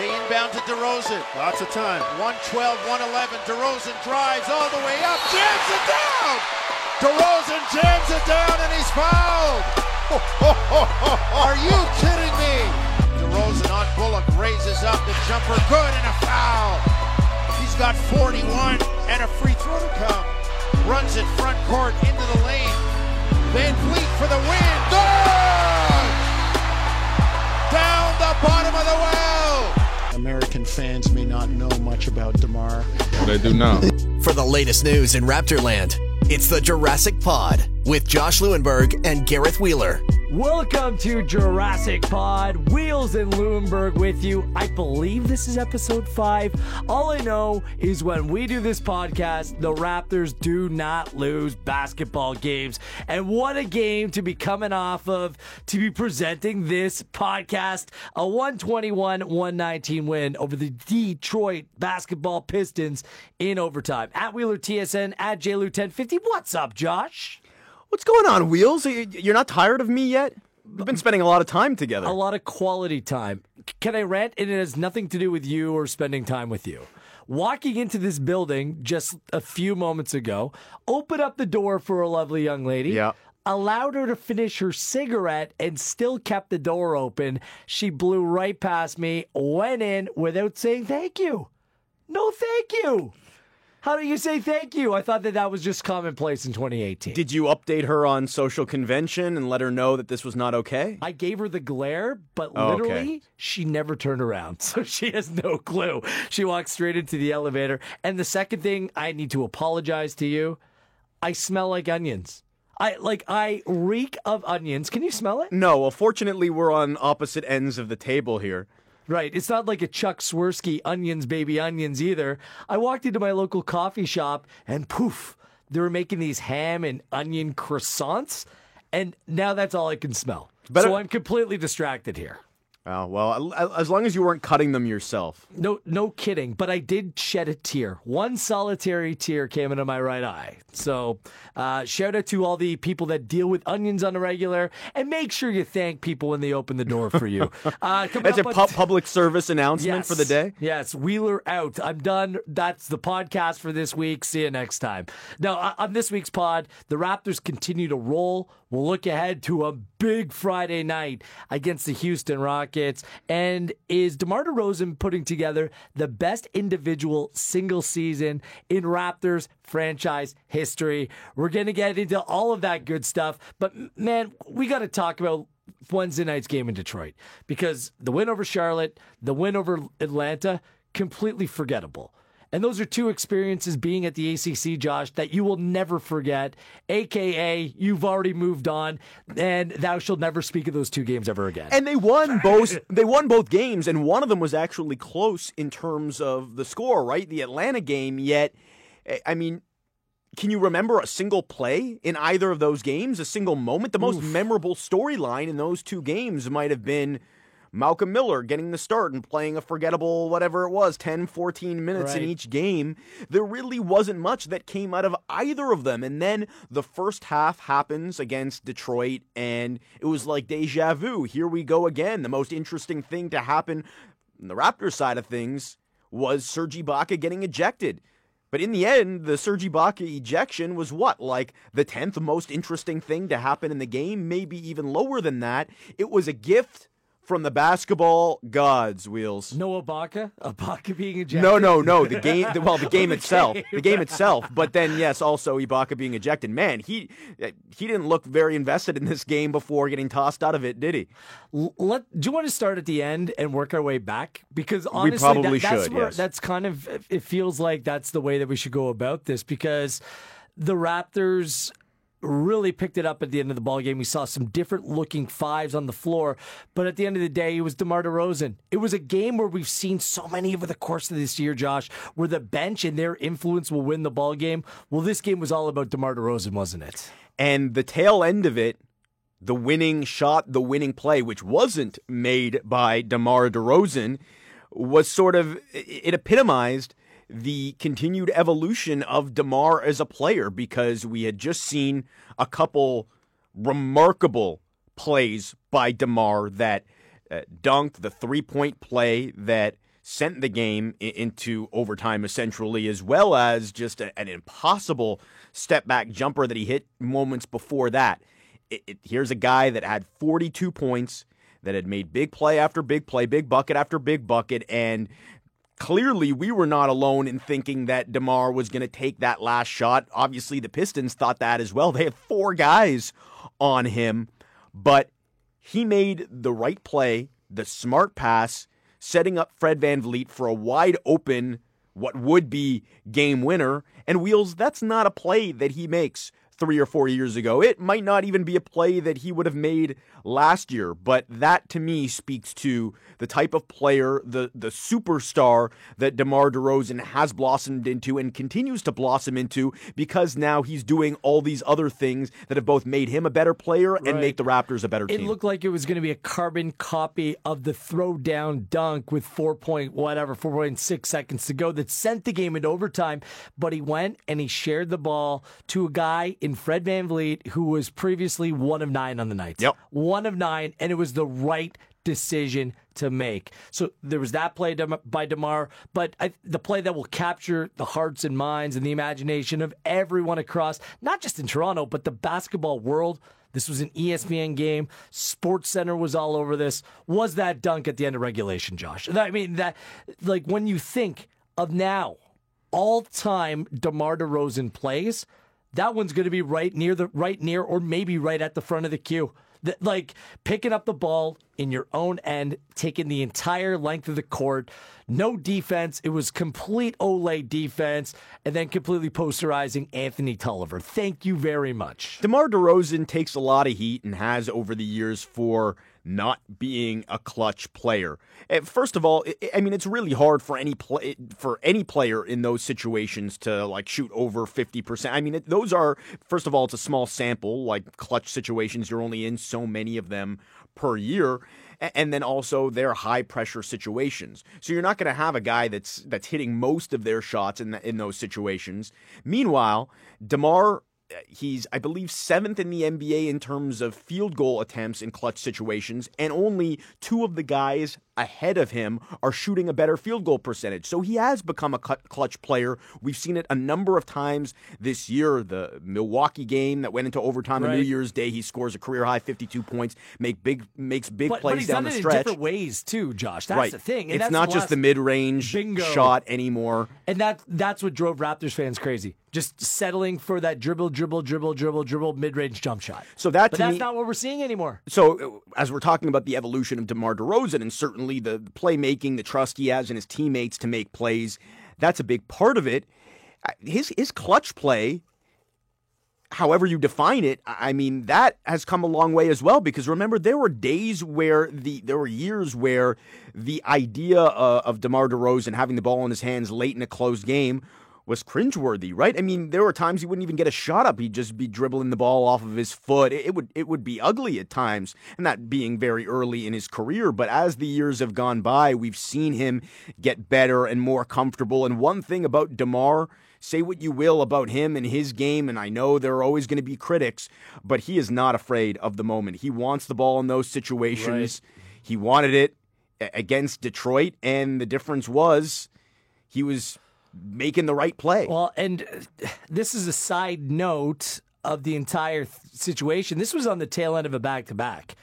They inbound to DeRozan. Lots of time. 112, 111. DeRozan drives all the way up, jams it down. DeRozan jams it down, and he's fouled. Are you kidding me? DeRozan on Bullock raises up the jumper, good, and a foul. He's got 41 and a free throw to come. Runs it front court into the lane. VanVleet for the win. Good! Down the bottom of the well. American fans may not know much about DeMar. They do now. For the latest news in Raptorland, it's the Jurassic Pod with Josh Lewenberg and Gareth Wheeler. Welcome to Jurassic Pod. Wheels and Lewenberg with you. I believe this is episode five. All I know is when we do this podcast, the Raptors do not lose basketball games. And what a game to be coming off of to be presenting this podcast. A 121 119 win over the Detroit basketball Pistons in overtime. At Wheeler TSN, at JLU1050. What's up, Josh? What's going on, Wheels? You're not tired of me yet? We've been spending a lot of time together. A lot of quality time. Can I rant? And it has nothing to do with you or spending time with you. Walking into this building just a few moments ago, opened up the door for a lovely young lady. Yeah. Allowed her to finish her cigarette and still kept the door open. She blew right past me, went in without saying thank you. No, thank you. How do you say thank you? I thought that that was just commonplace in 2018. Did you update her on social convention and let her know that this was not okay? I gave her the glare, but Oh, okay. literally, she never turned around. So she has no clue. She walked straight into the elevator. And the second thing, I need to apologize to you. I smell like onions. I like I reek of onions. Can you smell it? No, well, fortunately, we're on opposite ends of the table here. Right. It's not like a Chuck Swirsky onions, baby onions either. I walked into my local coffee shop and poof, they were making these ham and onion croissants. And now that's all I can smell. So I'm completely distracted here. Oh, well, as long as you weren't cutting them yourself. No, no kidding. But I did shed a tear. One solitary tear came into my right eye. So, uh, shout out to all the people that deal with onions on a regular, and make sure you thank people when they open the door for you. Uh, That's a pu- public service announcement for the day. Yes, Wheeler out. I'm done. That's the podcast for this week. See you next time. Now, uh, on this week's pod, the Raptors continue to roll. We'll look ahead to a big Friday night against the Houston Rockets. And is DeMar DeRozan putting together the best individual single season in Raptors franchise history? We're going to get into all of that good stuff. But, man, we got to talk about Wednesday night's game in Detroit because the win over Charlotte, the win over Atlanta, completely forgettable. And those are two experiences being at the ACC, Josh, that you will never forget. AKA, you've already moved on, and thou shalt never speak of those two games ever again. And they won both. They won both games, and one of them was actually close in terms of the score. Right, the Atlanta game. Yet, eh, I mean, can you remember a single play in either of those games? A single moment? The most memorable storyline in those two games might have been. Malcolm Miller getting the start and playing a forgettable whatever it was 10 14 minutes in each game there really wasn't much that came out of either of them and then the first half happens against Detroit and it was like deja vu here we go again the most interesting thing to happen on the Raptors side of things was Serge Ibaka getting ejected but in the end, the Serge Ibaka ejection was what? Like the 10th most interesting thing to happen in the game? Maybe even lower than that. It was a gift from the basketball gods, Wheels. no Ibaka? Ibaka being ejected? No, no, no. The game, the- well, the game The itself, game. the game itself. But then, yes, also Ibaka being ejected. Man, he he didn't look very invested in this game before getting tossed out of it, did he? Let, do you want to start at the end and work our way back? Because honestly, probably that, that's should, where, yes. that's kind of it feels like that's the way that we should go about this because the Raptors really picked it up at the end of the ball game. We saw some different looking fives on the floor, but at the end of the day, it was DeMar DeRozan. It was a game where we've seen so many over the course of this year, Josh, where the bench and their influence will win the ball game. Well, this game was all about DeMar DeRozan, wasn't it? And the tail end of it, the winning shot, the winning play, which wasn't made by DeMar DeRozan, was sort of, it epitomized the continued evolution of DeMar as a player because we had just seen a couple remarkable plays by DeMar that uh, dunked, the three point play that sent the game into overtime essentially, as well as just a- an impossible step back jumper that he hit moments before that. It, it, here's a guy that had 42 points, that had made big play after big play, big bucket after big bucket, and clearly we were not alone in thinking that DeMar was going to take that last shot. Obviously, the Pistons thought that as well. They had four guys on him, but he made the right play, the smart pass, setting up Fred VanVleet for a wide open, what would be game winner. And Wheels, that's not a play that he makes three or four years ago. It might not even be a play that he would have made last year, but that to me speaks to the type of player, the the superstar that DeMar DeRozan has blossomed into and continues to blossom into because now he's doing all these other things that have both made him a better player and make the Raptors a better It team. It looked like it was going to be a carbon copy of the throwdown dunk with four point whatever, 4.6 seconds to go that sent the game into overtime. But he went and he shared the ball to a guy in Fred VanVleet who was previously one of nine on the night. Yep. One of nine, and it was the right decision to make. So there was that play by DeMar, but I, the play that will capture the hearts and minds and the imagination of everyone across, not just in Toronto, but the basketball world. This was an ESPN game. Sports Center was all over this. Was that dunk at the end of regulation, Josh? I mean, that like when you think of now, all time DeMar DeRozan plays, that one's going to be right near the right near or maybe right at the front of the queue. That, like picking up the ball in your own end, taking the entire length of the court, no defense. It was complete olé defense, and then completely posterizing Anthony Tolliver. Thank you very much. DeMar DeRozan takes a lot of heat and has over the years for not being a clutch player. First of all, I- mean it's really hard for any play for any player in those situations to like shoot over 50%. I mean it, those are first of all it's a small sample like clutch situations you're only in so many of them per year and then also they're high pressure situations. So you're not going to have a guy that's that's hitting most of their shots in the, in those situations. Meanwhile, DeMar he's I believe seventh in the NBA in terms of field goal attempts in clutch situations, and only two of the guys ahead of him are shooting a better field goal percentage. So he has become a cl- clutch player. We've seen it a number of times this year. The Milwaukee game that went into overtime on New Year's Day, he scores a career high 52 points, make big makes big But, plays but he's down done the it in stretch. different ways too, Josh. That's right, the thing. And it's not just the mid-range Bingo. shot anymore. And that that's what drove Raptors fans crazy. Just settling for that dribble, dribble, dribble, dribble, dribble, mid range jump shot. So that but that's me- not what we're seeing anymore. So, uh, as we're talking about the evolution of DeMar DeRozan and certainly the playmaking, the trust he has in his teammates to make plays, that's a big part of it. His his clutch play, however you define it, I I mean that has come a long way as well. Because remember, there were days where the there were years where the idea uh, of DeMar DeRozan having the ball in his hands late in a closed game was cringeworthy, right? I mean, there were times he wouldn't even get a shot up; he'd just be dribbling the ball off of his foot. It, it would it would be ugly at times, and that being very early in his career. But as the years have gone by, we've seen him get better and more comfortable. And one thing about Demar. Say what you will about him and his game, and I know there are always going to be critics, but he is not afraid of the moment. He wants the ball in those situations. He wanted it against Detroit, and the difference was he was making the right play. Well, and uh, this is a side note of the entire th- situation. This was on the tail end of a back to back.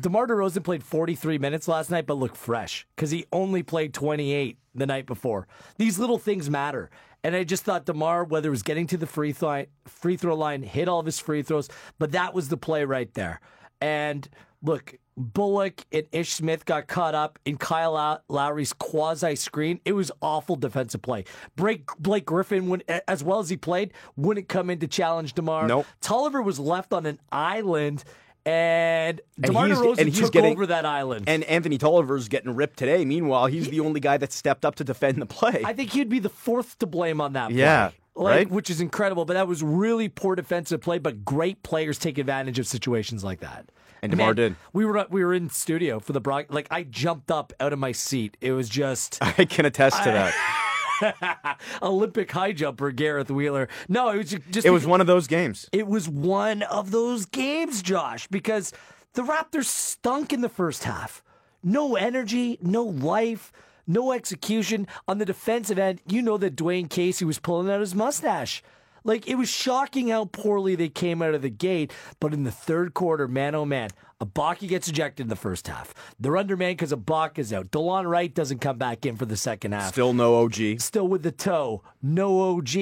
DeMar DeRozan played 43 minutes last night, but looked fresh because he only played 28 the night before. These little things matter. And I just thought DeMar, whether it was getting to the free throw, free throw line, hit all of his free throws, but that was the play right there. And look, Bullock and Ish Smith got caught up in Kyle Lowry's quasi screen. It was awful defensive play. Blake, Blake Griffin, when, as well as he played, wouldn't come in to challenge DeMar. Nope. Tolliver was left on an island, and And DeMar he's- DeRozan and he's took getting- over that island. And Anthony Tolliver's getting ripped today. Meanwhile, he's the only guy that stepped up to defend the play. I think he'd be the fourth to blame on that play. Yeah, Like, right? Which is incredible, but that was really poor defensive play. But great players take advantage of situations like that. And DeMar Man, did. We were we were in studio for the broad. Like I jumped up out of my seat. It was just I can attest to that. Olympic high jumper Gareth Wheeler. No, it was ju- just It was one of those games. it was one of those games, Josh, because the Raptors stunk in the first half. No energy, no life. No execution on the defensive end. You know that Dwane Casey was pulling out his mustache. Like it was shocking how poorly they came out of the gate. But in the third quarter, man oh man, Ibaka gets ejected in the first half. They're undermanned because Ibaka's out. Delon Wright doesn't come back in for the second half. Still no OG. Still with the toe, no OG,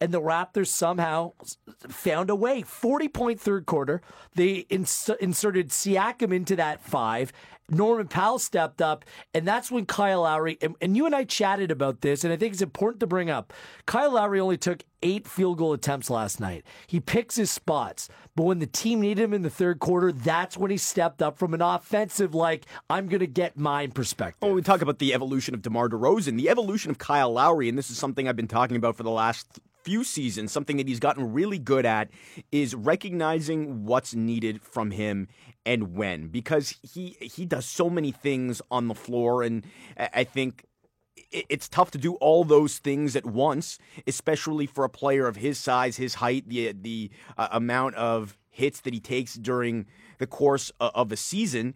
and the Raptors somehow found a way. Forty point third quarter. They ins- inserted Siakam into that five. Norman Powell stepped up, and that's when Kyle Lowry and, and you and I chatted about this, and I think it's important to bring up. Kyle Lowry only took eight field goal attempts last night. He picks his spots, but when the team needed him in the third quarter, that's when he stepped up from an offensive, like I'm going to get mine perspective. When we talk about the evolution of DeMar DeRozan, the evolution of Kyle Lowry, and this is something I've been talking about for the last few seasons, something that he's gotten really good at is recognizing what's needed from him and when because he he does so many things on the floor and I think it's tough to do all those things at once, especially for a player of his size, his height, the the uh, amount of hits that he takes during the course of a season.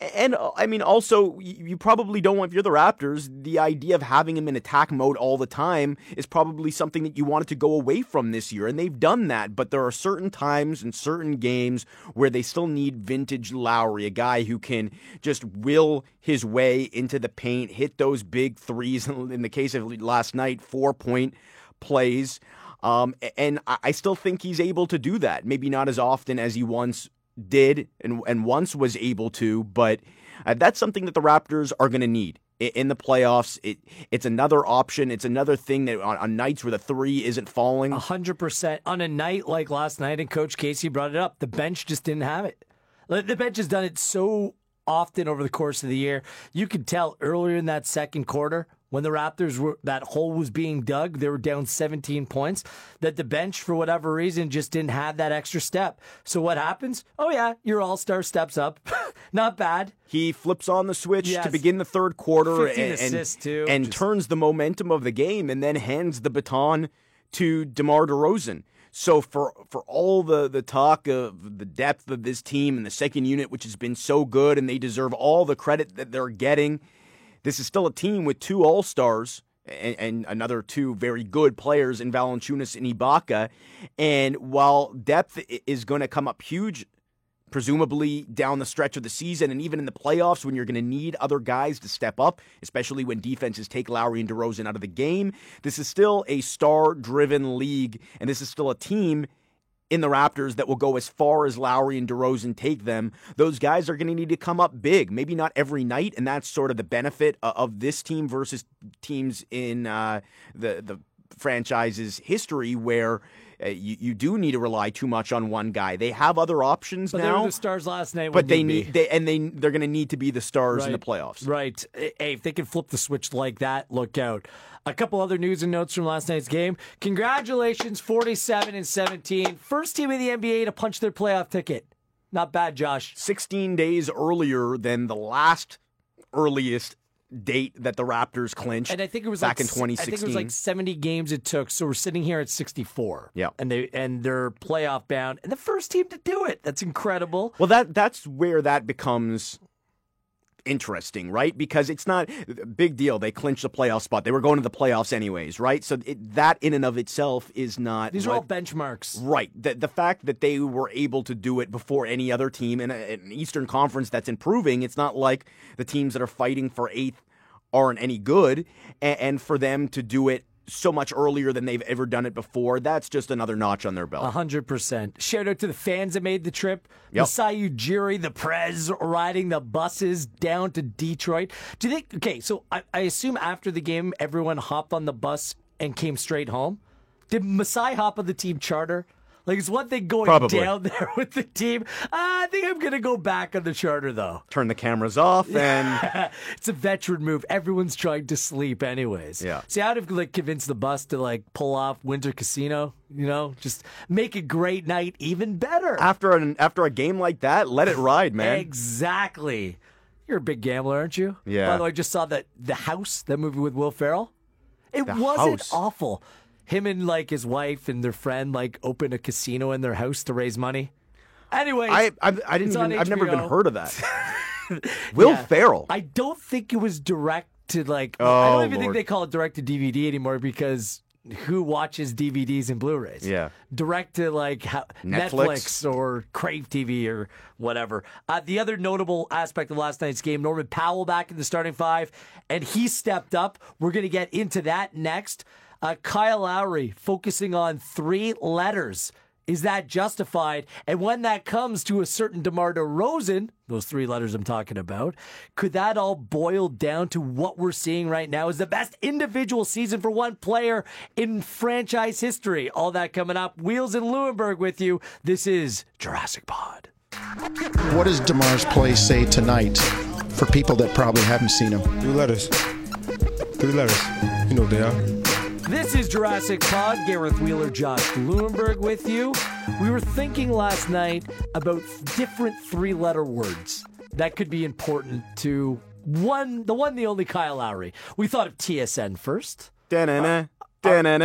And uh, I mean, also, you probably don't want, if you're the Raptors, the idea of having him in attack mode all the time is probably something that you wanted to go away from this year. And they've done that. But there are certain times and certain games where they still need vintage Lowry, a guy who can just will his way into the paint, hit those big threes. In the case of last night, four point plays. Um, and I still think he's able to do that. Maybe not as often as he once did and, and once was able to, but uh, that's something that the Raptors are going to need in the playoffs. It it's another option. It's another thing that on, on nights where the three isn't falling. hundred percent on a night like last night, and Coach Casey brought it up. The bench just didn't have it. The bench has done it so often over the course of the year. You could tell earlier in that second quarter when the Raptors were that hole was being dug, they were down 17 points. That the bench, for whatever reason, just didn't have that extra step. So what happens? Oh yeah, your All Star steps up. Not bad. He flips on the switch yes. to begin the third quarter and, and, too, and just... turns the momentum of the game, and then hands the baton to DeMar DeRozan. So for for all the the talk of the depth of this team and the second unit, which has been so good, and they deserve all the credit that they're getting this is still a team with two All Stars and, and, another two very good players in Valanciunas and Ibaka. And while depth is going to come up huge, presumably down the stretch of the season and even in the playoffs when you're going to need other guys to step up, especially when defenses take Lowry and DeRozan out of the game, this is still a star-driven league, and this is still a team in the Raptors that will go as far as Lowry and DeRozan take them. Those guys are going to need to come up big, maybe not every night, and that's sort of the benefit of this team versus teams in uh, the the franchise's history where. Uh, you, you do need to rely too much on one guy. They have other options but now. They were the stars last night, but they need they and they they're going to need to be the stars right. in the playoffs. Right. Hey, if they can flip the switch like that, look out. A couple other news and notes from last night's game. Congratulations, 47 and 17. First team in the NBA to punch their playoff ticket. Not bad, Josh. 16 days earlier than the last earliest date that the Raptors clinched. And I think it was back like, in 2016. I think it was like 70 games it took. So we're sitting here at 64. Yeah. And they and they're playoff bound and the first team to do it. That's incredible. Well, that that's where that becomes interesting, right? Because it's not a big deal. They clinched the playoff spot. They were going to the playoffs anyways, right? So it, that in and of itself is not. These what, are all benchmarks, right? The, the fact that they were able to do it before any other team in, a, an Eastern Conference that's improving. It's not like the teams that are fighting for eighth aren't any good, and, and for them to do it so much earlier than they've ever done it before. That's just another notch on their belt. hundred percent. Shout out to the fans that made the trip. Yep. Masai Ujiri, the Prez riding the buses down to Detroit. Do you think? Okay, so I, I assume after the game, everyone hopped on the bus and came straight home. Did Masai hop on the team charter? Like it's one thing going Probably. down there with the team. I think I'm gonna go back on the charter though. Turn the cameras off and it's a veteran move. Everyone's trying to sleep anyways. Yeah. See, I'd have like convinced the bus to like pull off Windsor Casino. You know, just make a great night even better. After an after a game like that, let it ride, man. exactly. You're a big gambler, aren't you? Yeah. By the way, I just saw that the House, that movie with Will Ferrell. It the wasn't house. awful him and like his wife and their friend like open a casino in their house to raise money. Anyway, I I, I didn't even I've never even heard of that. Will yeah. Ferrell. I don't think it was direct to like. I Oh, don't even think they call it direct to DVD anymore because who watches DVDs and Blu-rays? Yeah. direct to like how, Netflix? Netflix or Crave TV or whatever. Uh, the other notable aspect of last night's game, Norman Powell back in the starting five, and he stepped up. We're going to get into that next. Uh, Kyle Lowry focusing on three letters. Is that justified? And when that comes to a certain DeMar DeRozan, those three letters I'm talking about, could that all boil down to what we're seeing right now is the best individual season for one player in franchise history? All that coming up. Wheels and Lewenberg with you. This is Jurassic Pod. What does DeMar's play say tonight for people that probably haven't seen him? Three letters. Three letters. You know they are. This is Jurassic Pod. Gareth Wheeler, Josh Lewenberg with you. We were thinking last night about different three letter words that could be important to one, the one, the only Kyle Lowry. We thought of TSN first. Da-na-na,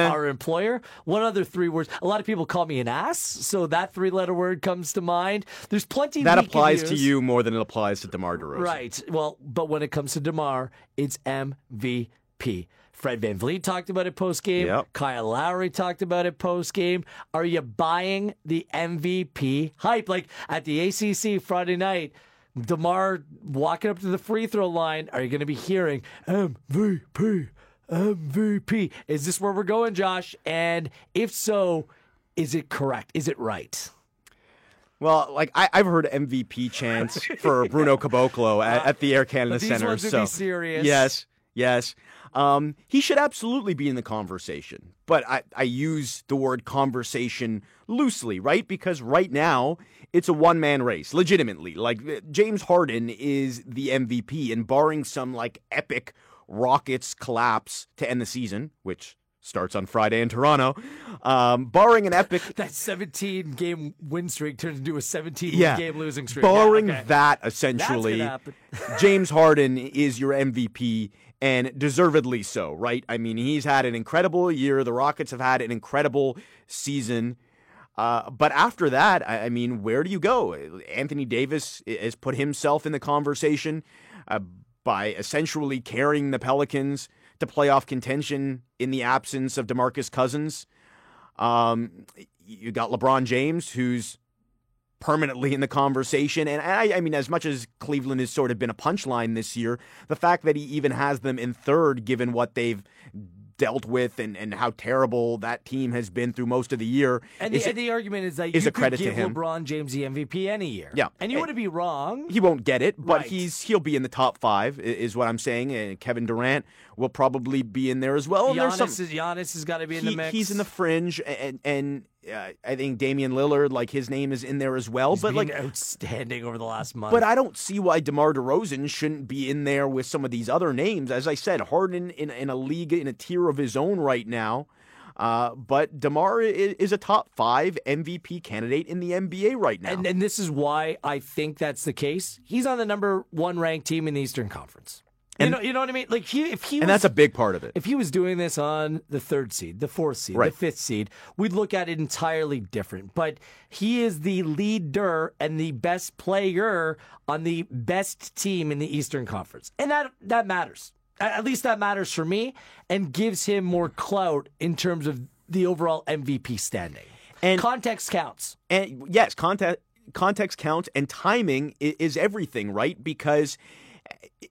Our, our employer. One other three words. A lot of people call me an ass, so that three letter word comes to mind. There's plenty That applies to you more than it applies to DeMar DeRozan. Right. Well, but when it comes to DeMar, it's MVP. Fred VanVleet talked about it post game. Yep. Kyle Lowry talked about it post game. Are you buying the MVP hype? Like at the ACC Friday night, DeMar walking up to the free throw line. Are you going to be hearing MVP? MVP. Is this where we're going, Josh? And if so, is it correct? Is it right? Well, like I, I've heard MVP chants for Bruno Caboclo at, at the Air Canada Center. so be serious. yes, yes, um, he should absolutely be in the conversation. But I, I use the word conversation loosely, right? Because right now it's a one man race, legitimately. Like uh, James Harden is the MVP, and barring some like epic Rockets collapse to end the season, which starts on Friday in Toronto, um, barring an epic That 17 game win streak turns into a 17 yeah. game losing streak. Barring Yeah, okay. that, essentially. James Harden is your MVP and deservedly so, right? I mean, he's had an incredible year. The Rockets have had an incredible season. Uh, but after that, I, I mean, where do you go? Anthony Davis has put himself in the conversation uh, by essentially carrying the Pelicans to playoff contention in the absence of DeMarcus Cousins. Um, you got LeBron James, who's permanently in the conversation. And I, I mean, as much as Cleveland has sort of been a punchline this year, the fact that he even has them in third, given what they've dealt with and, and how terrible that team has been through most of the year, And is the, and the argument is that is you a credit could to give him. LeBron James the MVP any year. Yeah. And you wouldn't be wrong. he won't get it, but Right. he's he'll be in the top five, is what I'm saying. And Kevin Durant will probably be in there as well. And there's Giannis, some, is, Giannis has got to be in he- the mix. he's in the fringe, and and uh, I think Damian Lillard, like his name is in there as well. He's but like outstanding over the last month. But I don't see why DeMar DeRozan shouldn't be in there with some of these other names. As I said, Harden in, in a league, in a tier of his own right now. Uh, but DeMar is, is a top five MVP candidate in the NBA right now. and, and this is why I think that's the case. He's on the number one ranked team in the Eastern Conference. You know, you know what I mean? Like he, if he and was, that's a big part of it. if he was doing this on the third seed, the fourth seed, Right. the fifth seed, we'd look at it entirely different. But he is the leader and the best player on the best team in the Eastern Conference, and that that matters. At least that matters for me, and gives him more clout in terms of the overall MVP standing. And- context counts. And yes, context context counts, and timing is everything, right? Because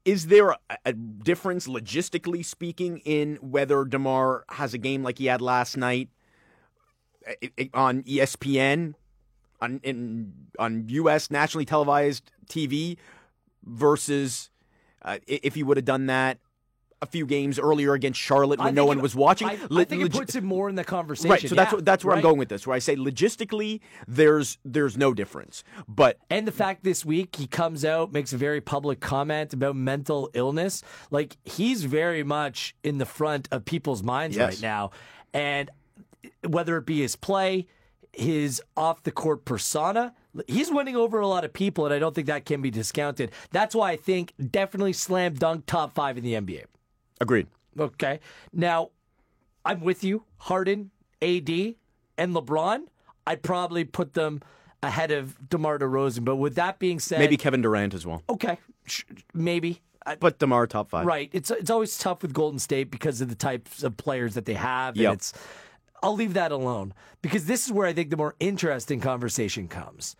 is there a, difference, logistically speaking, in whether Demar has a game like he had last night i- i- on E ESPN, on in on U.S. nationally televised TV, versus uh, if he would have done that a few games earlier against Charlotte when no one it- was watching? I, I think it puts him more in the conversation. Right, so that's Yeah, what, that's where I'm going with this. Where I say logistically, there's there's no difference, but And the fact this week he comes out, makes a very public comment about mental illness. Like he's very much in the front of people's minds Yes. right now. And whether it be his play, his off the court persona, he's winning over a lot of people, and I don't think that can be discounted. That's why I think definitely slam dunk top five in the NBA. Agreed. Okay. Now, I'm with you. Harden, AD, and LeBron, I'd probably put them ahead of DeMar DeRozan. But with that being said, Maybe Kevin Durant as well. okay, sh- maybe. But Demar top five. Right. It's it's always tough with Golden State because of the types of players that they have. And it's I'll leave that alone. Because this is where I think the more interesting conversation comes.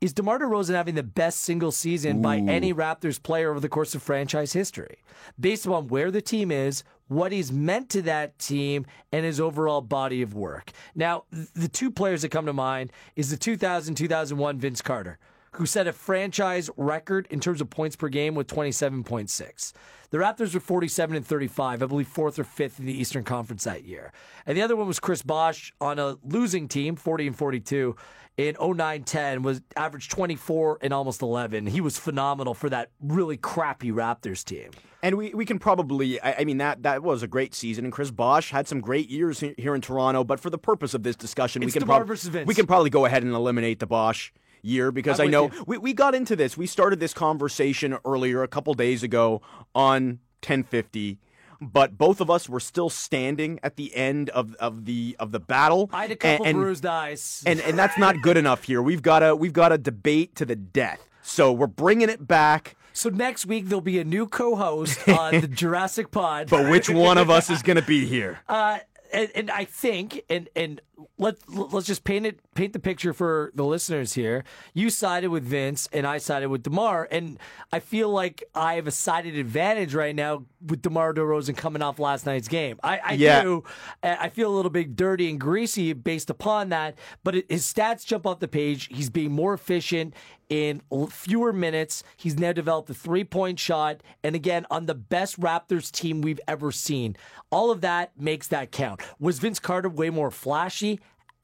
Is DeMar DeRozan having the best single season by any Raptors player over the course of franchise history? Based upon where the team is, what he's meant to that team, and his overall body of work. Now, the two players that come to mind is the 2000 2001 Vince Carter who set a franchise record in terms of points per game with 27.6. The Raptors were 47 and 35, I believe fourth or fifth in the Eastern Conference that year. And the other one was Chris Bosh on a losing team, 40 and 42 in 09-10 was averaged 24 and almost 11. He was phenomenal for that really crappy Raptors team. And we, we can probably, I, I mean, that, that was a great season. And Chris Bosh had some great years here in Toronto. But for the purpose of this discussion, It's we can, prob- we can probably go ahead and eliminate the Bosh year because I'm I know you. we, we got into this. We started this conversation earlier a couple days ago on 1050. But both of us were still standing at the end of, of the of the battle. I had a couple and, and- bruised eyes. and and that's not good enough here. We've got a we've got a debate to the death. So we're bringing it back. so next week there'll be a new co-host on the Jurassic Pod. But which one of us is going to be here? Uh, and, and I think, and and let let's just paint it, paint the picture for the listeners here. You sided with Vince, and I sided with Demar, and I feel like I have a sided advantage right now with Demar Derozan coming off last night's game. I, I Yeah. do. I feel a little bit dirty and greasy based upon that, but it, his stats jump off the page. He's being more efficient in fewer minutes. He's now developed a three point shot. And again, on the best Raptors team we've ever seen. All of that makes that count. Was Vince Carter way more flashy?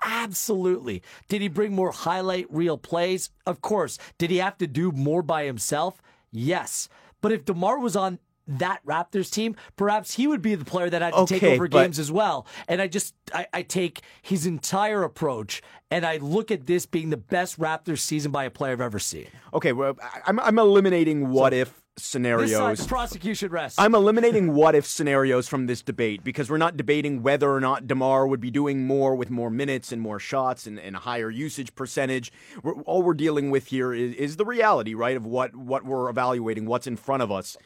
Absolutely. Did he bring more highlight reel plays? Of course. Did he have to do more by himself? Yes. But if DeMar was on that Raptors team, perhaps he would be the player that had to take over but- games as well. And I just I, I take his entire approach and I look at this being the best Raptors season by a player I've ever seen. Okay, well, I'm I'm eliminating what if This side, scenarios. the prosecution rests. I'm eliminating what if scenarios from this debate because we're not debating whether or not DeMar would be doing more with more minutes and more shots and, and a higher usage percentage. We're, all we're dealing with here is, is the reality, right, of what, what we're evaluating, what's in front of us.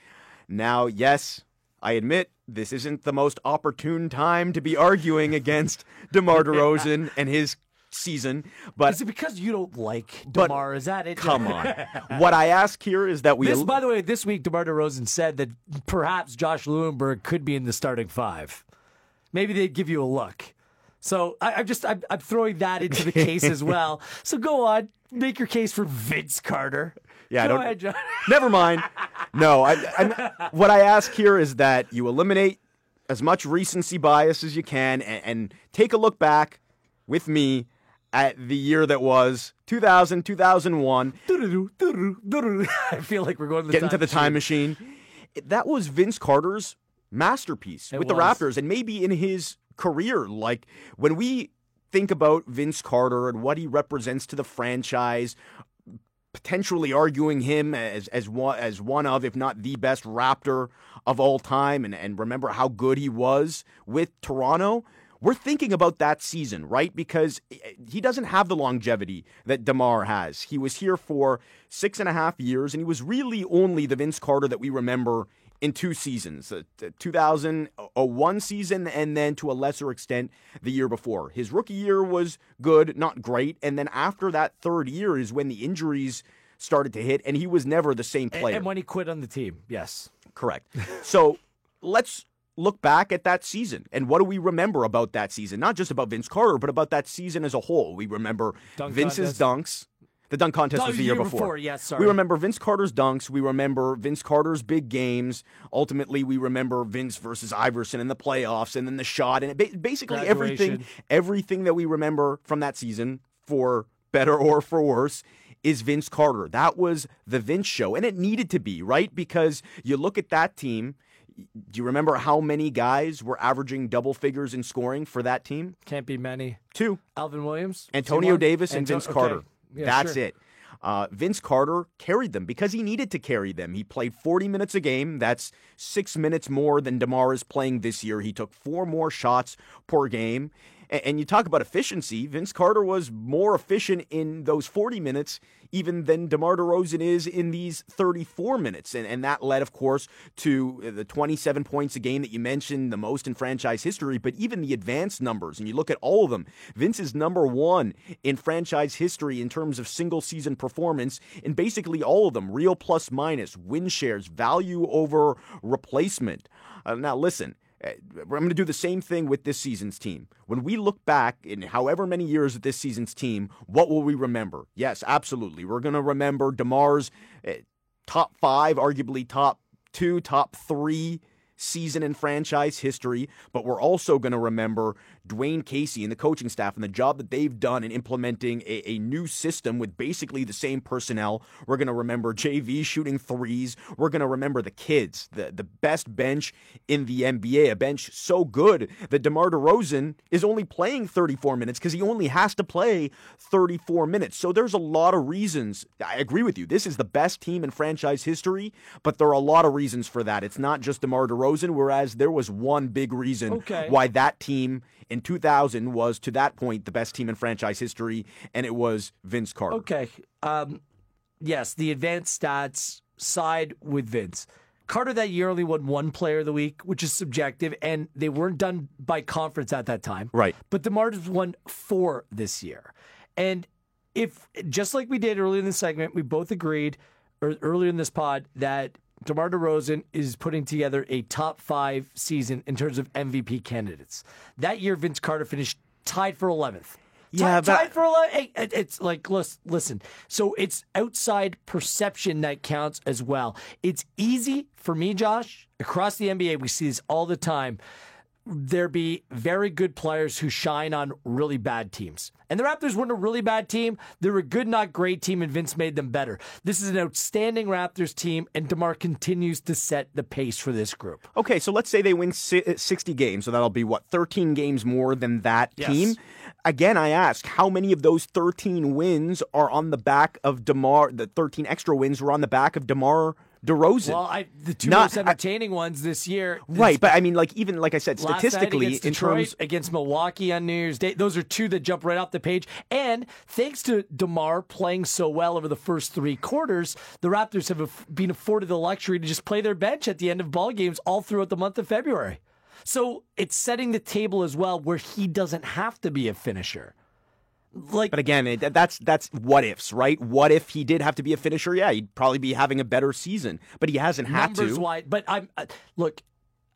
Now, yes, I admit this isn't the most opportune time to be arguing against DeMar DeRozan and his season, but Is it because you don't like DeMar? Is that it? come on. what I ask here is that we This, by the way, this week DeMar DeRozan said that perhaps Josh Lewenberg could be in the starting five. Maybe they'd give you a look. So I, I'm just I'm, I'm throwing that into the case as well. So go on, make your case for Vince Carter. Yeah, I go don't- ahead, John. Never mind. No, I, I, what I ask here is that you eliminate as much recency bias as you can and, and take a look back with me at the year that was 2000, 2001, I feel like we're going to the get time into the time machine. That was Vince Carter's masterpiece It with the. Raptors and maybe in his career. Like when we think about Vince Carter and what he represents to the franchise, potentially arguing him as as one as one of, if not the best Raptor of all time, and, and remember how good he was with Toronto. We're thinking about that season, right? Because eh, eh, he doesn't have the longevity that DeMar has. He was here for six and a half years, and he was really only the Vince Carter that we remember in two seasons the, the 2001 season, and then to a lesser extent, the year before. His rookie year was good, not great. And then after that third year is when the injuries started to hit, and he was never the same player. And when he quit on the team, yes. Correct. So let's look back at that season and what do we remember about that season? Not just about Vince Carter, but about that season as a whole. We remember Dunk Vince's dunks. The dunk contest Oh, was the year year before. before, yes, sorry. We remember Vince Carter's dunks. We remember Vince Carter's big games. Ultimately, we remember Vince versus Iverson in the playoffs, and then the shot, and it ba- basically everything, everything that we remember from that season, for better or for worse, is Vince Carter. That was the Vince show, and it needed to be right because you look at that team. Do you remember how many guys were averaging double figures in scoring for that team? Can't be many. Two. Alvin Williams, Antonio? Davis and Anto- Vince okay. Carter. Yeah, That's sure. it. Uh, Vince Carter carried them because he needed to carry them. He played 40 minutes a game. That's six minutes more than DeMar is playing this year. He took four more shots per game. And you talk about efficiency. Vince Carter was more efficient in those 40 minutes even than DeMar DeRozan is in these 34 minutes. And, and that led, of course, to the 27 points a game that you mentioned, the most in franchise history, but even the advanced numbers. And you look at all of them. Vince is number one in franchise history in terms of single season performance in basically all of them real plus minus, win shares, value over replacement. Uh, now, listen. Uh, I'm going to do the same thing with this season's team. When we look back in however many years at this season's team, what will we remember? Yes, absolutely. We're going to remember DeMar's uh, top five, arguably top two, top three season in franchise history, but we're also going to remember Dwane Casey and the coaching staff and the job that they've done in implementing a, a new system with basically the same personnel. We're going to remember JV shooting threes. We're going to remember the kids, the, the best bench in the NBA, a bench so good that DeMar DeRozan is only playing 34 minutes because he only has to play 34 minutes. So there's a lot of reasons. I agree with you. This is the best team in franchise history, but there are a lot of reasons for that. It's not just DeMar DeRozan, whereas there was one big reason Okay. why that team in 2000 was to that point the best team in franchise history, and it was Vince Carter. Okay. Um, yes, the advanced stats side with Vince. Carter that year only won one player of the week, which is subjective, and they weren't done by conference at that time. Right. But the has won four this year. And if, just like we did earlier in the segment, we both agreed or earlier in this pod that DeMar DeRozan is putting together a top five season in terms of MVP candidates. That year, Vince Carter finished tied for 11th. Yeah, tied, but- tied for 11. Hey, it's like, lis- listen. So it's outside perception that counts as well. It's easy for me, Josh, across the NBA, we see this all the time. There be very good players who shine on really bad teams. And the Raptors weren't a really bad team. They're a good, not great team, and Vince made them better. This is an outstanding Raptors team, and DeMar continues to set the pace for this group. Okay, so let's say they win uh, 60 games, so that'll be what 13 games more than that Yes. team. Again, I ask, how many of those 13 wins are on the back of DeMar? The 13 extra wins were on the back of DeMar DeRozan. Well, I, the two Not- most entertaining ones this year. right, but I mean, like even like I said, statistically, in terms against Milwaukee on New Year's Day, those are two that jump right off the page. And thanks to Demar playing so well over the first three quarters, the Raptors have been afforded the luxury to just play their bench at the end of ball games all throughout the month of February. So it's setting the table as well, where he doesn't have to be a finisher. Like But again, it, that's that's what ifs, right? What if he did have to be a finisher? Yeah, he'd probably be having a better season, but he hasn't had numbers to. But I'm uh, look,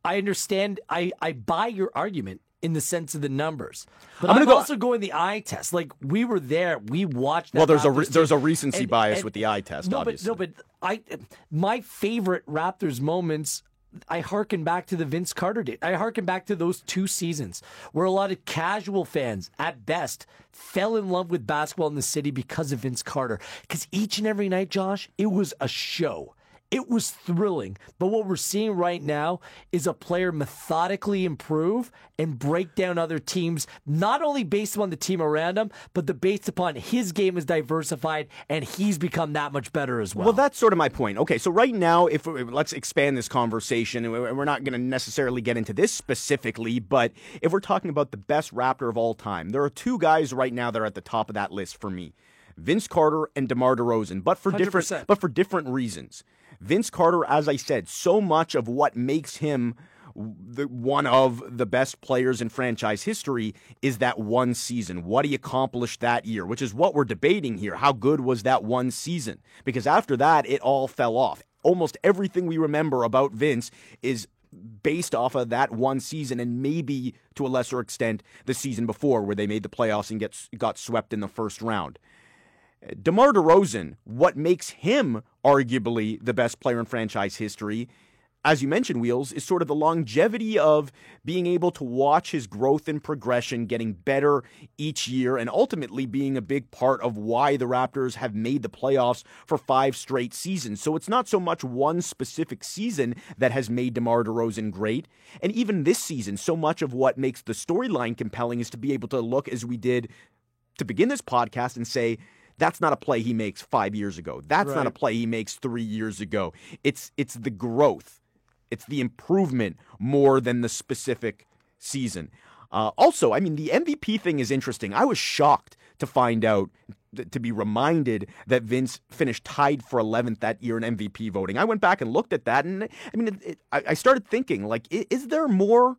I understand. I I buy your argument in the sense of the numbers, but I'm I'm, go- also going the eye test. Like we were there, we watched. That Well, there's a re- there's a recency And- bias and- with the eye test, No, obviously. but no, but I my favorite Raptors moments. I harken back to the Vince Carter date. I harken back to those two seasons where a lot of casual fans, at best, fell in love with basketball in the city because of Vince Carter. Because each and every night, Josh, it was a show. It was thrilling. But what we're seeing right now is a player methodically improve and break down other teams, not only based upon the team around him, but the based upon his game is diversified and he's become that much better as well. Well, that's sort of my point. Okay, so right now, if let's expand this conversation, and we're not going to necessarily get into this specifically, but if we're talking about the best Raptor of all time, there are two guys right now that are at the top of that list for me: Vince Carter and DeMar DeRozan, but for different, 100%. but for different reasons. Vince Carter, as I said, so much of what makes him the one of the best players in franchise history is that one season. What he accomplished that year, which is what we're debating here. How good was that one season? Because after that, it all fell off. Almost everything we remember about Vince is based off of that one season and maybe to a lesser extent the season before where they made the playoffs and get, got swept in the first round. DeMar DeRozan, what makes him arguably the best player in franchise history, as you mentioned, Wheels, is sort of the longevity of being able to watch his growth and progression getting better each year and ultimately being a big part of why the Raptors have made the playoffs for five straight seasons. So it's not so much one specific season that has made DeMar DeRozan great. And even this season, so much of what makes the storyline compelling is to be able to look as we did to begin this podcast and say, that's not a play he makes five years ago. That's not a play he makes three years ago. It's it's the growth, it's the improvement more than the specific season. Uh, also, I mean, the MVP thing is interesting. I was shocked to find out, to be reminded that Vince finished tied for 11th that year in MVP voting. I went back and looked at that, and I mean, it, it, I, I started thinking, like, is there more?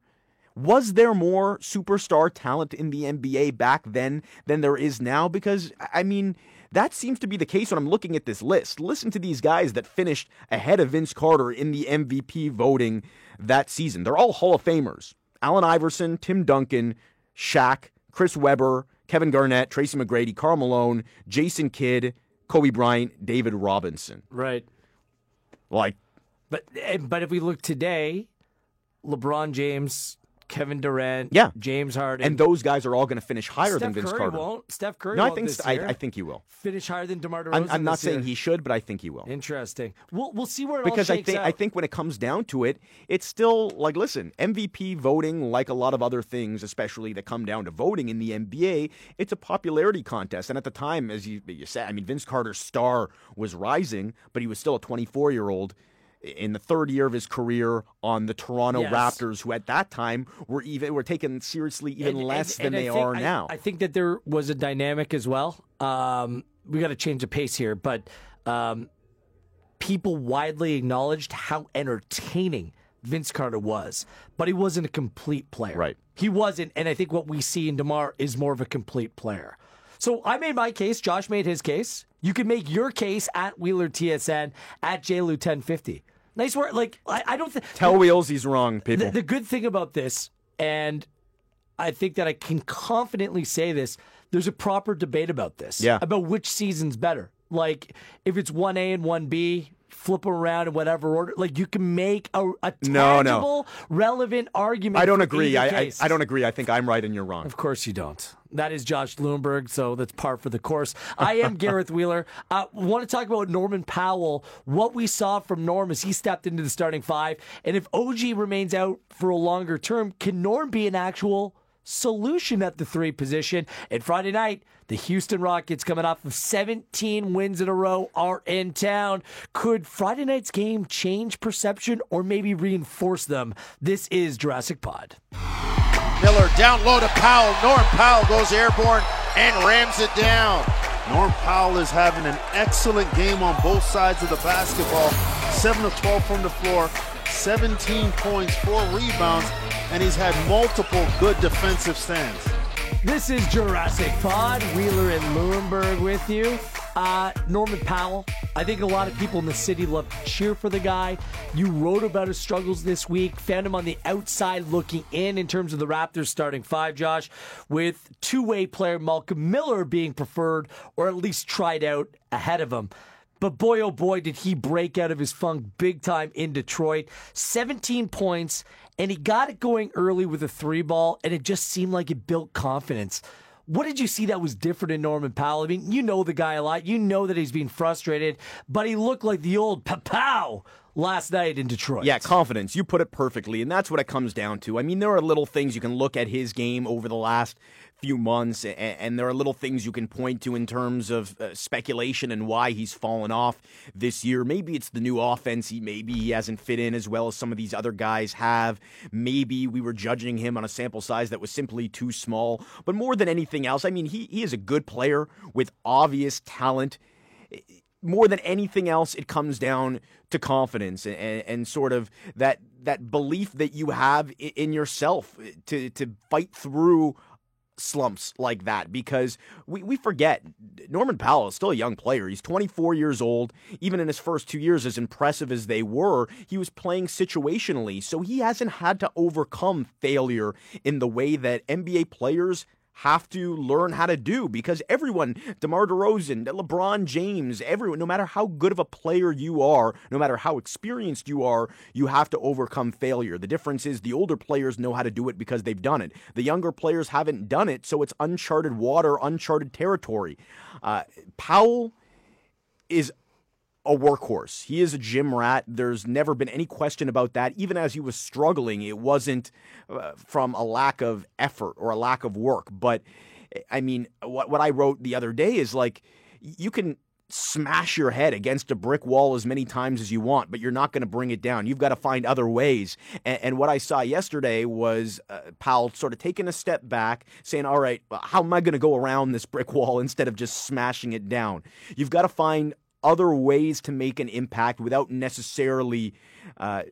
Was there more superstar talent in the NBA back then than there is now? Because, I mean, that seems to be the case when I'm looking at this list. Listen to these guys that finished ahead of Vince Carter in the MVP voting that season. They're all Hall of Famers. Allen Iverson, Tim Duncan, Shaq, Chris Webber, Kevin Garnett, Tracy McGrady, Karl Malone, Jason Kidd, Kobe Bryant, David Robinson. Right. Like, But eh, but if we look today, LeBron James, Kevin Durant, Yeah. James Harden, and those guys are all going to finish higher Steph than Vince Curry Carter. won't. Steph Curry No, I think I. I think he will. finish higher than DeMar DeRozan. I'm, I'm not saying year. he should, but I think he will. Interesting. We'll we'll see where it because I think out. I think when it comes down to it, it's still like listen, MVP voting, like a lot of other things, especially that come down to voting in the NBA, it's a popularity contest. And at the time, as you you said, I mean, Vince Carter's star was rising, but he was still a 24 year old. In the third year of his career on the Toronto Yes. Raptors, who at that time were even were taken seriously even And- less and- than and I they think- are I- now. I think that there was a dynamic as well. Um, we got to change the pace here, but um, people widely acknowledged how entertaining Vince Carter was, but he wasn't a complete player. Right. He wasn't, and I think what we see in DeMar is more of a complete player. So I made my case. Josh made his case. You can make your case at Wheeler TSN at JLew1050. Nice work. Like I, I don't think Tell Wheels he's wrong, people. the, the good thing about this, and I think that I can confidently say this, there's a proper debate about this. Yeah. About which season's better. Like, if it's 1A and 1B, flip 'em around in whatever order. Like, you can make a, a No, no. relevant argument. I don't for agree. either I, I. I don't agree. I think I'm right and you're wrong. Of course you don't. That is Josh Bloomberg, so that's par for the course. I am Gareth Wheeler. I want to talk about Norman Powell. What we saw from Norm as he stepped into the starting five, and if OG remains out for a longer term, can Norm be an actual solution at the three position? And Friday night, the Houston Rockets, coming off of 17 wins in a row, are in town. Could Friday night's game change perception or maybe reinforce them? This is Jurassic Pod. Miller down low to Powell. Norm Powell goes airborne and rams it down. Norm Powell is having an excellent game on both sides of the basketball. 7 of 12 from the floor, 17 points, 4 rebounds, and he's had multiple good defensive stands. This is Jurassic Pod. Wheeler and Lewenberg with you. Uh, Norman Powell. I think a lot of people in the city love to cheer for the guy. You wrote about his struggles this week. Found him on the outside looking in in terms of the Raptors starting five, Josh, with two way player Malcolm Miller being preferred or at least tried out ahead of him. But boy, oh boy, did he break out of his funk big time in Detroit. 17 points, and he got it going early with a three ball, and it just seemed like it built confidence. What did you see that was different in Norman Powell? I mean, you know the guy a lot. You know that he's being frustrated, but he looked like the old Papow last night in Detroit. Yeah, confidence. You put it perfectly, and that's what it comes down to. I mean, there are little things you can look at his game over the last few months, and, and there are little things you can point to in terms of uh, speculation and why he's fallen off this year. Maybe it's the new offense. He maybe he hasn't fit in as well as some of these other guys have. Maybe we were judging him on a sample size that was simply too small. But more than anything else, I mean, he he is a good player with obvious talent more than anything else, it comes down to confidence and, and sort of that that belief that you have in yourself to to fight through slumps like that because we, we forget Norman Powell is still a young player. He's 24 years old. Even in his first two years, as impressive as they were, he was playing situationally. So he hasn't had to overcome failure in the way that NBA players have to learn how to do because everyone, DeMar DeRozan, LeBron James, everyone, no matter how good of a player you are, no matter how experienced you are, you have to overcome failure. The difference is the older players know how to do it because they've done it. The younger players haven't done it, so it's uncharted water, uncharted territory. Uh, Powell is a workhorse. He is a gym rat. There's never been any question about that. Even as he was struggling, it wasn't uh, from a lack of effort or a lack of work. But I mean, what what I wrote the other day is like you can smash your head against a brick wall as many times as you want, but you're not going to bring it down. You've got to find other ways. And, and what I saw yesterday was uh, Powell sort of taking a step back, saying, All right, how am I going to go around this brick wall instead of just smashing it down? You've got to find other ways to make an impact without necessarily. Uh,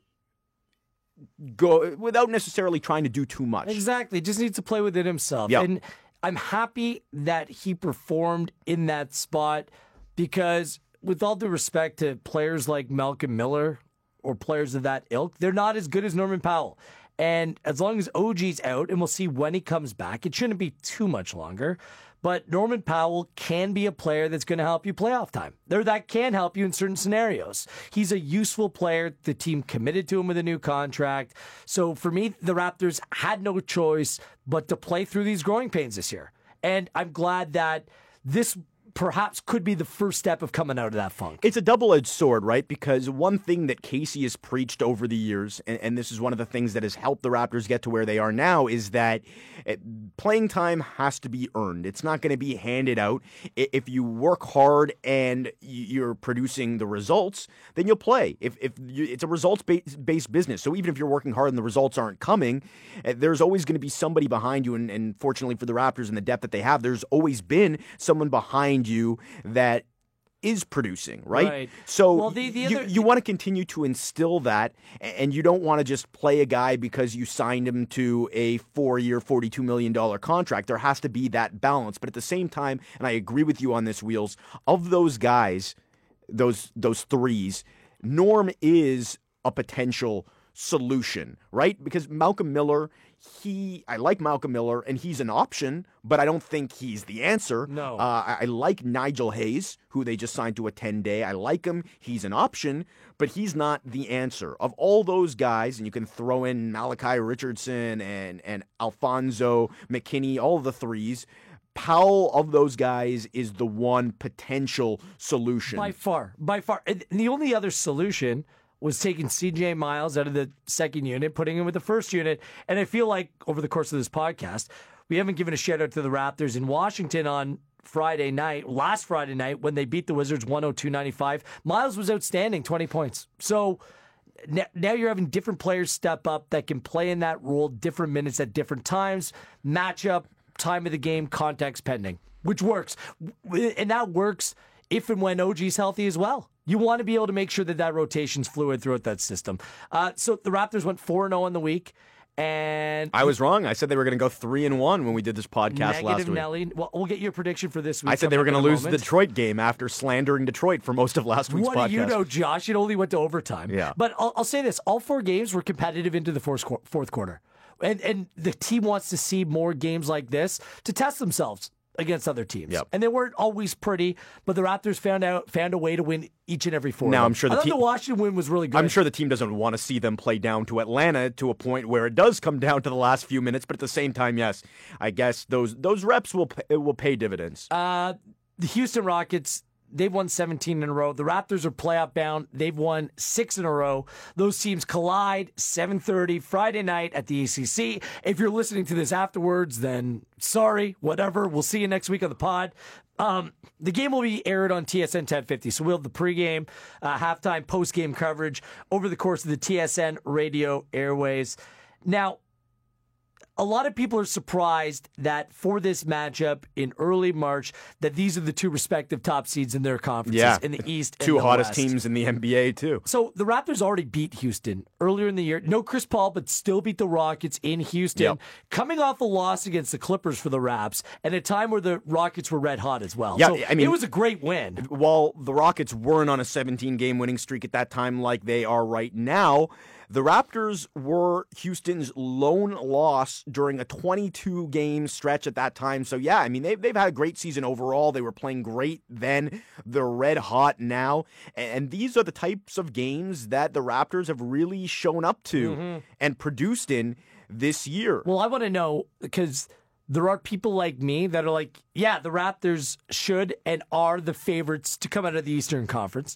go without necessarily trying to do too much. Exactly. Just needs to play within himself. Yep. And I'm happy that he performed in that spot because, with all due respect to players like Malcolm Miller or players of that ilk, they're not as good as Norman Powell. And as long as OG's out, and we'll see when he comes back, it shouldn't be too much longer. But Norman Powell can be a player that's going to help you playoff time. There, that can help you in certain scenarios. He's a useful player. The team committed to him with a new contract. So for me, the Raptors had no choice but to play through these growing pains this year. And I'm glad that this perhaps could be the first step of coming out of that funk. It's a double edged sword, right? Because one thing that Casey has preached over the years, and, and, this is one of the things that has helped the Raptors get to where they are now, is that playing time has to be earned. It's not going to be handed out. If you work hard and you're producing the results, then you'll play. If, if you, it's a results based business, so even if you're working hard and the results aren't coming, eh, there's always going to be somebody behind you. And, and fortunately for the Raptors and the depth that they have, there's always been someone behind you that is producing, right? right. So well, the, the you, other, you want to continue to instill that, and you don't want to just play a guy because you signed him to a four-year, forty-two million dollar contract. There has to be that balance, but at the same time, and I agree with you on this, wheels of those guys, those those threes. Norm is a potential solution, right? Because Malcolm Miller, he I like Malcolm Miller and he's an option, but I don't think he's the answer. No. Uh, I, I, like Nigel Hayes, who they just signed to a 10 day. I like him. He's an option, but he's not the answer. Of all those guys, and you can throw in Malachi Richardson and, and Alfonzo McKinnie, all the threes. Powell of those guys is the one potential solution. By far. By far. And the only other solution was taking CJ Miles out of the second unit, putting him with the first unit. And I feel like over the course of this podcast, we haven't given a shout out to the Raptors in Washington on Friday night, last Friday night, when they beat the Wizards 102 95. Miles was outstanding, 20 points. So now you're having different players step up that can play in that role, different minutes at different times, matchup, time of the game, context pending, which works. And that works if and when OG's healthy as well. You want to be able to make sure that that rotation's fluid throughout that system. Uh, so the Raptors went 4 0 in the week. And I was wrong. I said they were going to go three and one when we did this podcast last week. Nelly. Well, we'll get your prediction for this week. I said they were going to lose moment. the Detroit game after slandering Detroit for most of last week's what podcast. Do you know, Josh? It only went to overtime. Yeah. But I'll, I'll say this: all four games were competitive into the fourth fourth quarter, and and the team wants to see more games like this to test themselves against other teams. Yep. And they weren't always pretty, but the Raptors found out found a way to win each and every four. Now I'm sure the, I team, the Washington win was really good. I'm sure the team doesn't want to see them play down to Atlanta to a point where it does come down to the last few minutes, but at the same time, yes, I guess those those reps will pay, will pay dividends. Uh, the Houston Rockets They've won 17 in a row. The Raptors are playoff bound. They've won six in a row. Those teams collide 7:30 Friday night at the ACC. If you're listening to this afterwards, then sorry, whatever. We'll see you next week on the pod. Um, the game will be aired on TSN 1050, so we'll have the pregame, uh, halftime, postgame coverage over the course of the TSN radio airways. Now, a lot of people are surprised that for this matchup in early March, that these are the two respective top seeds in their conferences yeah. in the East. two the hottest West. teams in the NBA too. So the Raptors already beat Houston earlier in the year. No Chris Paul, but still beat the Rockets in Houston, yep. coming off a loss against the Clippers for the Raps, and a time where the Rockets were red hot as well. Yeah, so I mean, it was a great win. While the Rockets weren't on a 17 game winning streak at that time like they are right now. The Raptors were Houston's lone loss during a 22 game stretch at that time. So, yeah, I mean, they've, they've had a great season overall. They were playing great then. They're red hot now. And these are the types of games that the Raptors have really shown up to mm-hmm. and produced in this year. Well, I want to know because there are people like me that are like, yeah, the Raptors should and are the favorites to come out of the Eastern Conference.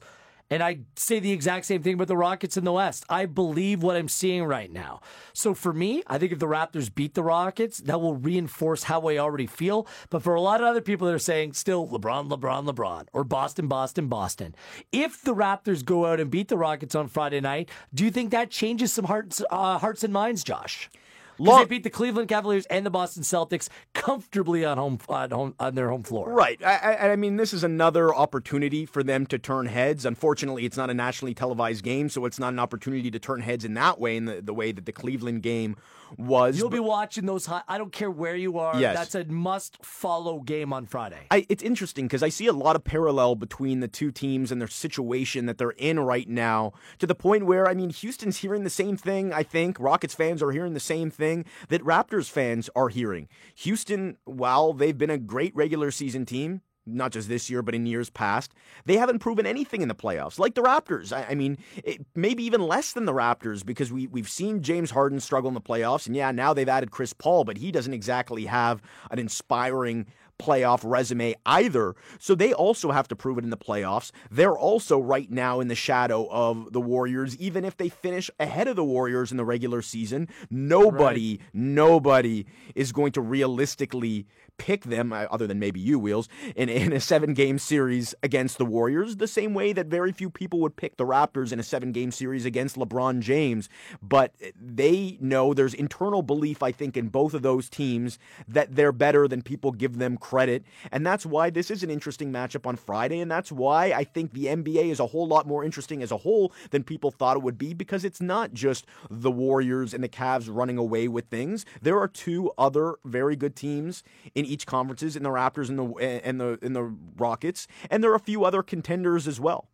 And I say the exact same thing about the Rockets in the West. I believe what I'm seeing right now. So for me, I think if the Raptors beat the Rockets, that will reinforce how I already feel. But for a lot of other people that are saying still LeBron, LeBron, LeBron, or Boston, Boston, Boston, if the Raptors go out and beat the Rockets on Friday night, do you think that changes some hearts, uh, hearts and minds, Josh? Long- they beat the Cleveland Cavaliers and the Boston Celtics comfortably on home on, home, on their home floor. Right. I, I, I mean, this is another opportunity for them to turn heads. Unfortunately, it's not a nationally televised game, so it's not an opportunity to turn heads in that way, in the, the way that the Cleveland game was. You'll be watching those. High, I don't care where you are. Yes. That's a must-follow game on Friday. I, it's interesting because I see a lot of parallel between the two teams and their situation that they're in right now to the point where, I mean, Houston's hearing the same thing, I think. Rockets fans are hearing the same thing that Raptors fans are hearing. Houston, while they've been a great regular season team, not just this year, but in years past, they haven't proven anything in the playoffs. Like the Raptors, I, I mean, it, maybe even less than the Raptors because we we've seen James Harden struggle in the playoffs, and yeah, now they've added Chris Paul, but he doesn't exactly have an inspiring playoff resume either. So they also have to prove it in the playoffs. They're also right now in the shadow of the Warriors, even if they finish ahead of the Warriors in the regular season. Nobody, nobody is going to realistically pick them, uh, other than maybe you, Wheels, in, in a seven game series against the Warriors, the same way that very few people would pick the Raptors in a seven game series against LeBron James. But they know there's internal belief, I think, in both of those teams that they're better than people give them credit. And that's why this is an interesting matchup on Friday. And that's why I think the NBA is a whole lot more interesting as a whole than people thought it would be because it's not just the Warriors and the Cavs running away with things. There are two other very good teams in each conferences in the Raptors and the and the and the Rockets, and there are a few other contenders as well.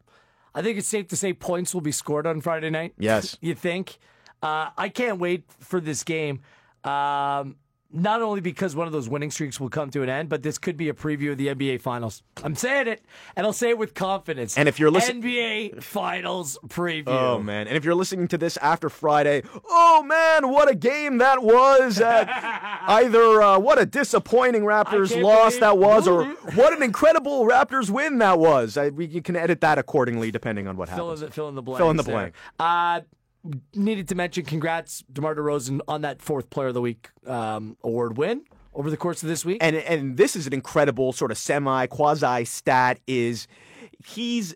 I think it's safe to say points will be scored on Friday night. Yes. you think? Uh, I can't wait for this game. Um, not only because one of those winning streaks will come to an end, but this could be a preview of the NBA Finals. I'm saying it, and I'll say it with confidence. And if you're listen- NBA Finals preview. Oh man! And if you're listening to this after Friday, oh man, what a game that was! Uh, either uh, what a disappointing Raptors loss believe- that was, or what an incredible Raptors win that was. I, we, you can edit that accordingly depending on what fill in happens. the fill in the blank. Fill in the blank. Uh, needed to mention congrats, DeMar DeRozan, on that fourth Player of the Week um, award win over the course of this week. and and this is an incredible sort of semi quasi stat is he's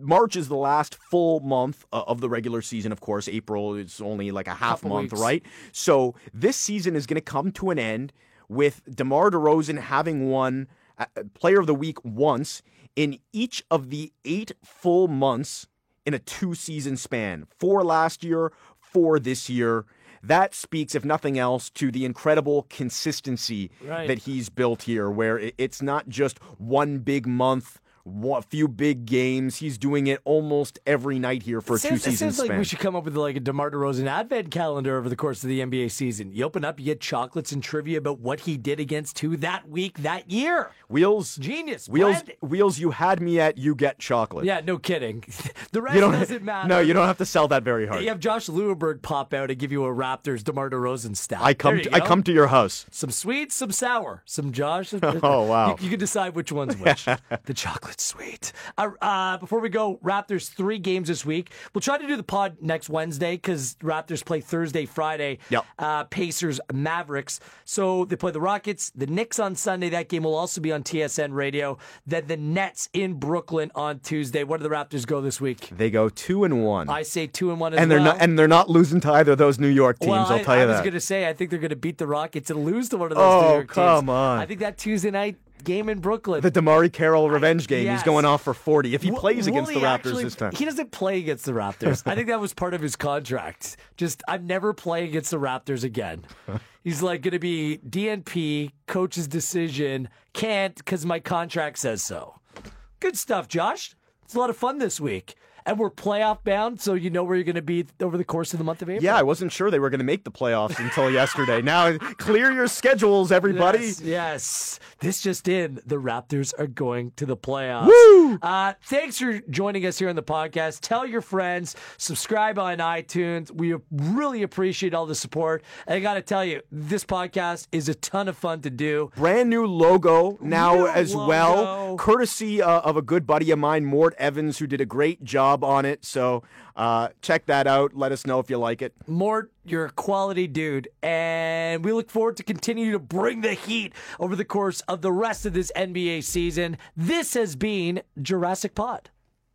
March is the last full month uh, of the regular season. Of course, April is only like a half Couple month, weeks. right? So this season is going to come to an end with DeMar DeRozan having won uh, Player of the Week once in each of the eight full months in a two season span. Four last year, four this year. That speaks, if nothing else, to the incredible consistency Right. that he's built here, where it's not just one big month, a few big games. He's doing it almost every night here for a two Sounds- it sounds like span. we should come up with like a DeMar DeRozan advent calendar over the course of the NBA season. You open up, you get chocolates and trivia about what he did against who that week, that year. Wheels, Genius. Wheels. Wheels. You had me at you get chocolate. Yeah, no kidding. the rest doesn't matter. No, you don't have to sell that very hard. You have Josh Lewenberg pop out and give you a Raptors DeMar DeRozan stat. I come. To, I come to your house. Some sweet, some sour, some Josh. Oh, wow. You, you can decide which one's which. the sweet. Uh, uh, before we go, Raptors three games this week. We'll try to do the pod next Wednesday because Raptors play Thursday, Friday. Yep. Uh, Pacers, Mavericks. So they play the Rockets, the Knicks on Sunday. That game will also be on TSN Radio. Then the Nets in Brooklyn on Tuesday. Where do the Raptors go this week? They go two and one, I say two and one as and they're well. not. And they're not losing to either of those New York teams. Well, I'll I, tell you that. I was going to say, I think they're going to beat the Rockets and lose to one of those Oh, New York teams. come on. I think that Tuesday night game in Brooklyn. the DeMarre Carroll revenge game. yes. He's going off for forty if he Will- plays against the Raptors actually- this time. He doesn't play against the Raptors. I think that was part of his contract. Just, I'm never playing against the Raptors again. He's like going to be DNP, coach's decision, can't because my contract says so. Good stuff, Josh. It's a lot of fun this week. And we're playoff bound, so you know where you're going to be over the course of the month of April. Yeah, I wasn't sure they were going to make the playoffs until yesterday. Now, clear your schedules, everybody. Yes, yes. This just in: the Raptors are going to the playoffs. Woo! Uh, thanks for joining us here on the podcast. Tell your friends, subscribe on iTunes. We really appreciate all the support. And I got to tell you, this podcast is a ton of fun to do. Brand new logo now New as logo. well, courtesy uh, of a good buddy of mine, Mort Evans, who did a great job on it. So uh, check that out. Let us know if you like it. Mort, you're a quality dude, and we look forward to continue to bring the heat over the course of the rest of this NBA season. This has been Jurassic Pod.